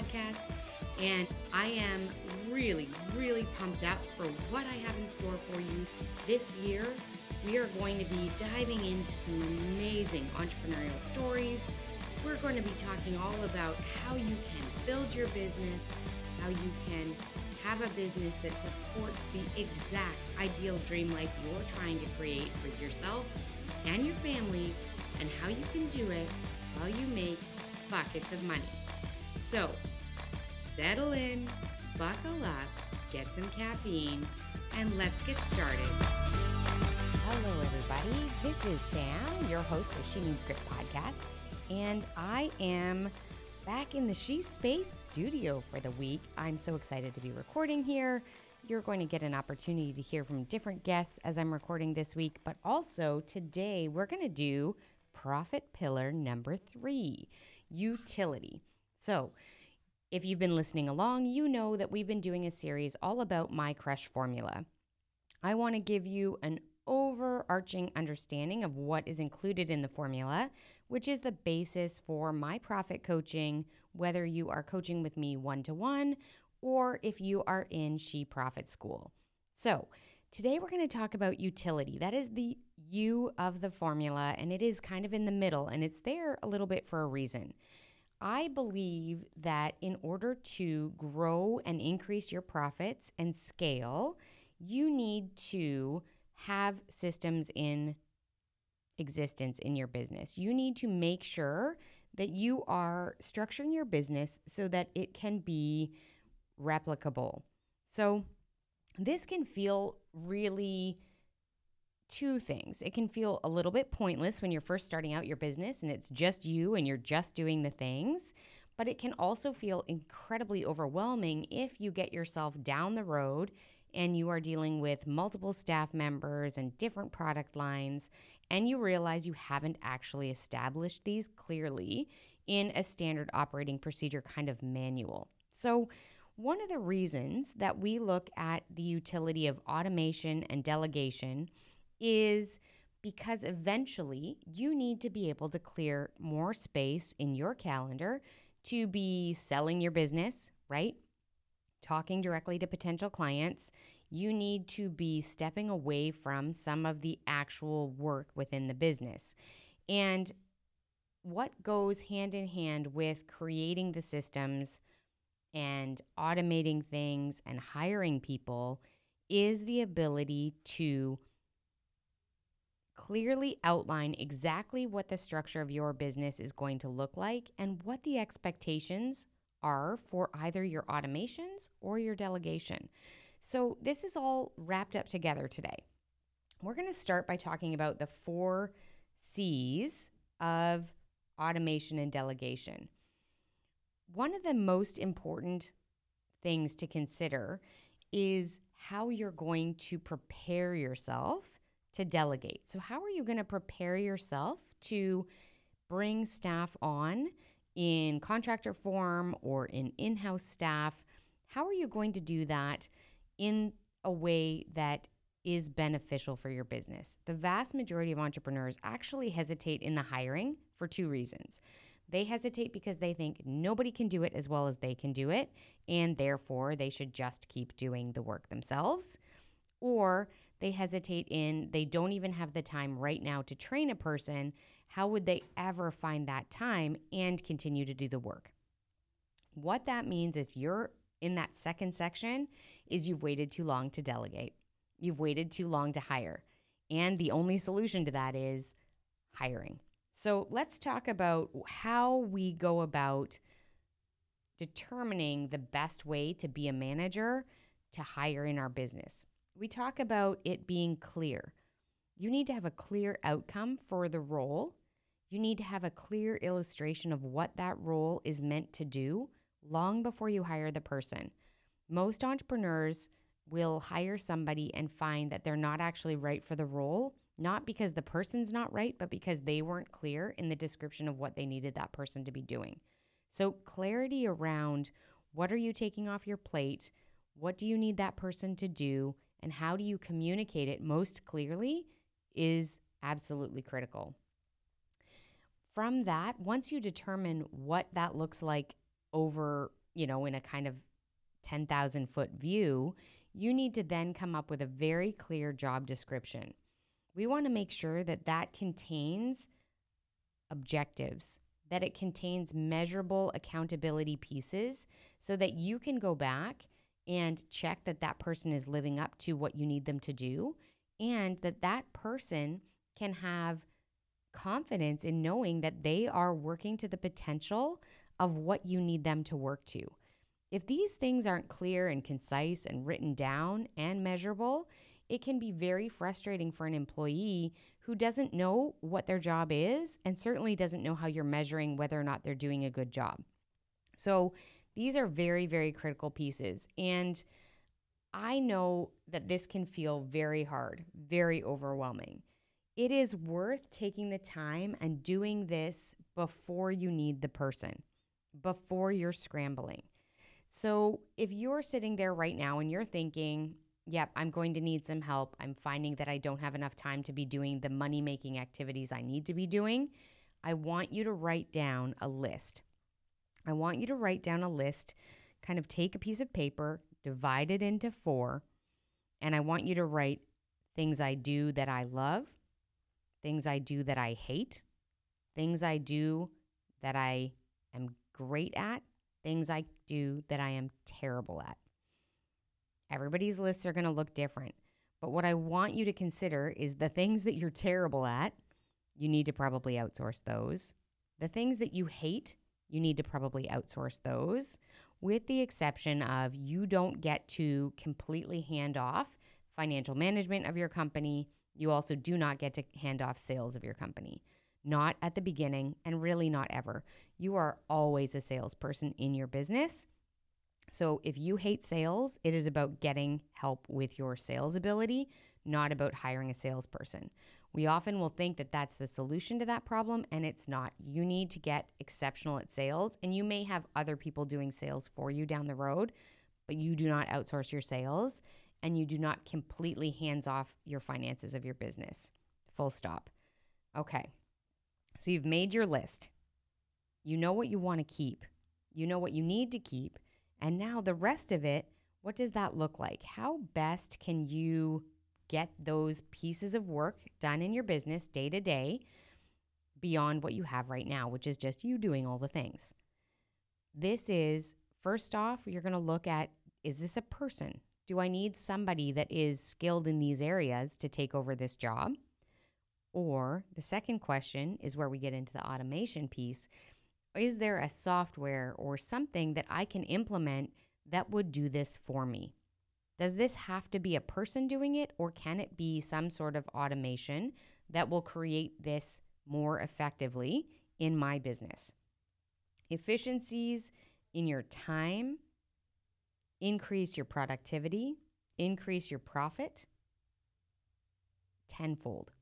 podcast. And I am really, really pumped up for what I have in store for you this year. We are going to be diving into some amazing entrepreneurial stories. We're going to be talking all about how you can build your business, how you can have a business that supports the exact ideal dream life you're trying to create for yourself and your family, and how you can do it while you make buckets of money. So, settle in, buckle up, get some caffeine, and let's get started. Hello, everybody. This is Sam, your host of She Needs Grit podcast, and I am back in the She Space studio for the week. I'm so excited to be recording here. You're going to get an opportunity to hear from different guests as I'm recording this week, but also today we're going to do profit pillar number three utility. So, if you've been listening along, you know that we've been doing a series all about my crush formula. I want to give you an overarching understanding of what is included in the formula, which is the basis for my profit coaching, whether you are coaching with me one to one or if you are in She Profit School. So, today we're going to talk about utility. That is the U of the formula, and it is kind of in the middle, and it's there a little bit for a reason. I believe that in order to grow and increase your profits and scale, you need to have systems in existence in your business. You need to make sure that you are structuring your business so that it can be replicable. So, this can feel really two things. It can feel a little bit pointless when you're first starting out your business and it's just you and you're just doing the things, but it can also feel incredibly overwhelming if you get yourself down the road and you are dealing with multiple staff members and different product lines, and you realize you haven't actually established these clearly in a standard operating procedure kind of manual. So, one of the reasons that we look at the utility of automation and delegation is because eventually you need to be able to clear more space in your calendar to be selling your business, right? talking directly to potential clients, you need to be stepping away from some of the actual work within the business. And what goes hand in hand with creating the systems and automating things and hiring people is the ability to clearly outline exactly what the structure of your business is going to look like and what the expectations are for either your automations or your delegation. So, this is all wrapped up together today. We're going to start by talking about the four C's of automation and delegation. One of the most important things to consider is how you're going to prepare yourself to delegate. So, how are you going to prepare yourself to bring staff on in contractor form or in in house staff. How are you going to do that in a way that is beneficial for your business? The vast majority of entrepreneurs actually hesitate in the hiring for two reasons. They hesitate because they think nobody can do it as well as they can do it, and therefore they should just keep doing the work themselves. Or they hesitate in they don't even have the time right now to train a person how would they ever find that time and continue to do the work? What that means if you're in that second section is you've waited too long to delegate. You've waited too long to hire. And the only solution to that is hiring. So let's talk about how we go about determining the best way to be a manager to hire in our business. We talk about it being clear. You need to have a clear outcome for the role you need to have a clear illustration of what that role is meant to do long before you hire the person. Most entrepreneurs will hire somebody and find that they're not actually right for the role, not because the person's not right, but because they weren't clear in the description of what they needed that person to be doing. So, clarity around what are you taking off your plate? What do you need that person to do? And how do you communicate it most clearly is absolutely critical from that, once you determine what that looks like over you know, in a kind of 10,000 foot view, you need to then come up with a very clear job description. We want to make sure that that contains objectives, that it contains measurable accountability pieces so that you can go back and check that that person is living up to what you need them to do and that that person can have confidence in knowing that they are working to the potential of what you need them to work to. If these things aren't clear and concise and written down and measurable, it can be very frustrating for an employee who doesn't know what their job is and certainly doesn't know how you're measuring whether or not they're doing a good job. So, these are very, very critical pieces. And I know that this can feel very hard, very overwhelming. It is worth taking the time and doing this before you need the person, before you're scrambling. So, if you're sitting there right now and you're thinking, yep, I'm going to need some help. I'm finding that I don't have enough time to be doing the money making activities I need to be doing. I want you to write down a list. I want you to write down a list, kind of take a piece of paper, divide it into four, and I want you to write things I do that I love, things I do that I hate, things I do that I am great at, things I do that I am terrible at. Everybody's lists are going to look different. But what I want you to consider is the things that you're terrible at, you need to probably outsource those. The things that you hate, you need to probably outsource those, with the exception of you don't get to completely hand off financial management of your company. You also do not get to hand off sales of your company. Not at the beginning, and really not ever. You are always a salesperson in your business. So if you hate sales, it is about getting help with your sales ability, not about hiring a salesperson. We often will think that that's the solution to that problem, and it's not. You need to get exceptional at sales, and you may have other people doing sales for you down the road, but you do not outsource your sales and you do not completely hands off your finances of your business. Full stop. Okay. So you've made your list. You know what you want to keep, you know what you need to keep and now the rest of it, what does that look like? How best can you get those pieces of work done in your business day to day beyond what you have right now, which is just you doing all the things? This is first off, you're going to look at is this a person? Do I need somebody that is skilled in these areas to take over this job? Or the second question is where we get into the automation piece is there a software or something that I can implement that would do this for me? Does this have to be a person doing it, or can it be some sort of automation that will create this more effectively in my business? Efficiencies in your time increase your productivity, increase your profit tenfold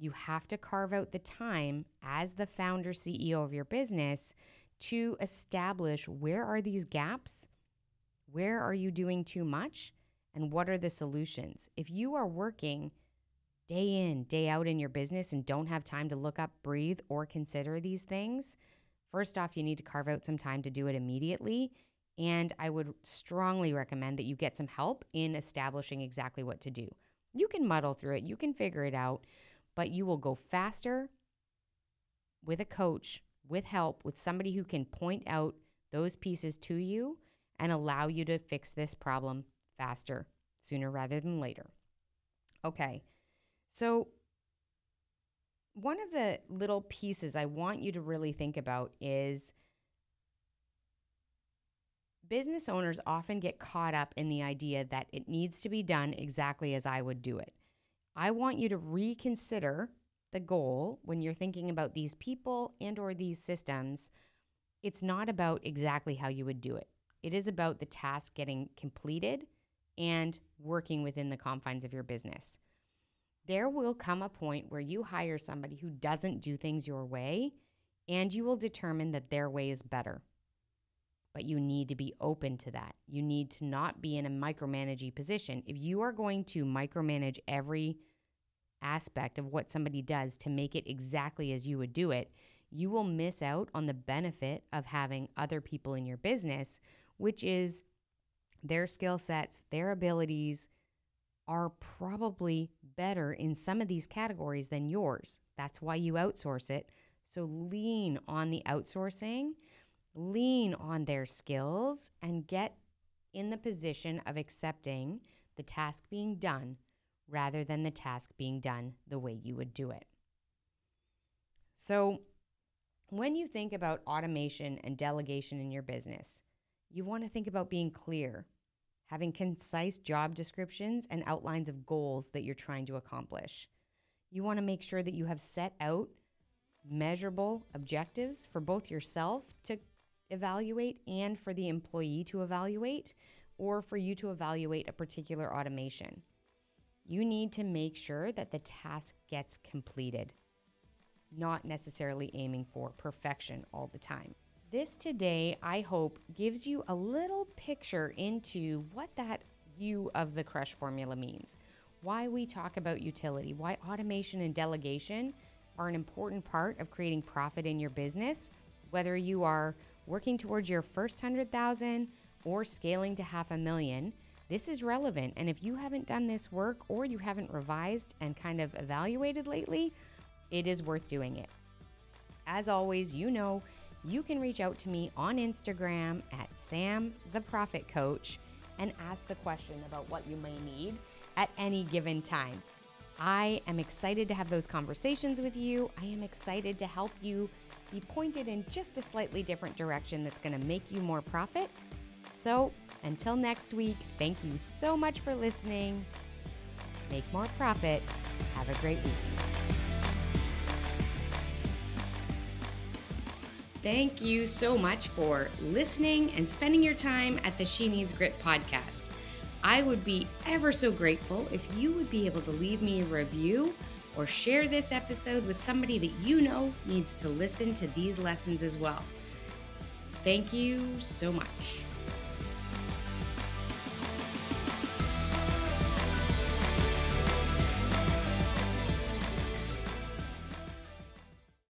you have to carve out the time as the founder CEO of your business to establish where are these gaps? Where are you doing too much? And what are the solutions? If you are working day in, day out in your business and don't have time to look up, breathe, or consider these things, first off, you need to carve out some time to do it immediately. And I would strongly recommend that you get some help in establishing exactly what to do. You can muddle through it, you can figure it out, but you will go faster with a coach, with help, with somebody who can point out those pieces to you and allow you to fix this problem faster, sooner rather than later. Okay, so one of the little pieces I want you to really think about is business owners often get caught up in the idea that it needs to be done exactly as I would do it. I want you to reconsider the goal when you're thinking about these people and or these systems. It's not about exactly how you would do it. It is about the task getting completed and working within the confines of your business. There will come a point where you hire somebody who doesn't do things your way and you will determine that their way is better. But you need to be open to that. You need to not be in a micromanaging position. If you are going to micromanage every aspect of what somebody does to make it exactly as you would do it, you will miss out on the benefit of having other people in your business, which is their skill sets, their abilities are probably better in some of these categories than yours. That's why you outsource it. So lean on the outsourcing, lean on their skills, and get in the position of accepting the task being done rather than the task being done the way you would do it. So, when you think about automation and delegation in your business, you want to think about being clear, having concise job descriptions and outlines of goals that you're trying to accomplish. You want to make sure that you have set out measurable objectives for both yourself to evaluate and for the employee to evaluate, or for you to evaluate a particular automation. You need to make sure that the task gets completed, not necessarily aiming for perfection all the time. This today, I hope, gives you a little picture into what that view of the crush formula means, why we talk about utility, why automation and delegation are an important part of creating profit in your business, whether you are working towards your first 100,000 or scaling to half a million. This is relevant. And if you haven't done this work or you haven't revised and kind of evaluated lately, it is worth doing it. As always, you know, you can reach out to me on Instagram at Sam the Profit Coach and ask the question about what you may need at any given time. I am excited to have those conversations with you. I am excited to help you be pointed in just a slightly different direction that's going to make you more profit. So, until next week, thank you so much for listening. Make more profit. Have a great week. Thank you so much for listening and spending your time at the She Needs Grit podcast. I would be ever so grateful if you would be able to leave me a review or share this episode with somebody that you know needs to listen to these lessons as well. Thank you so much.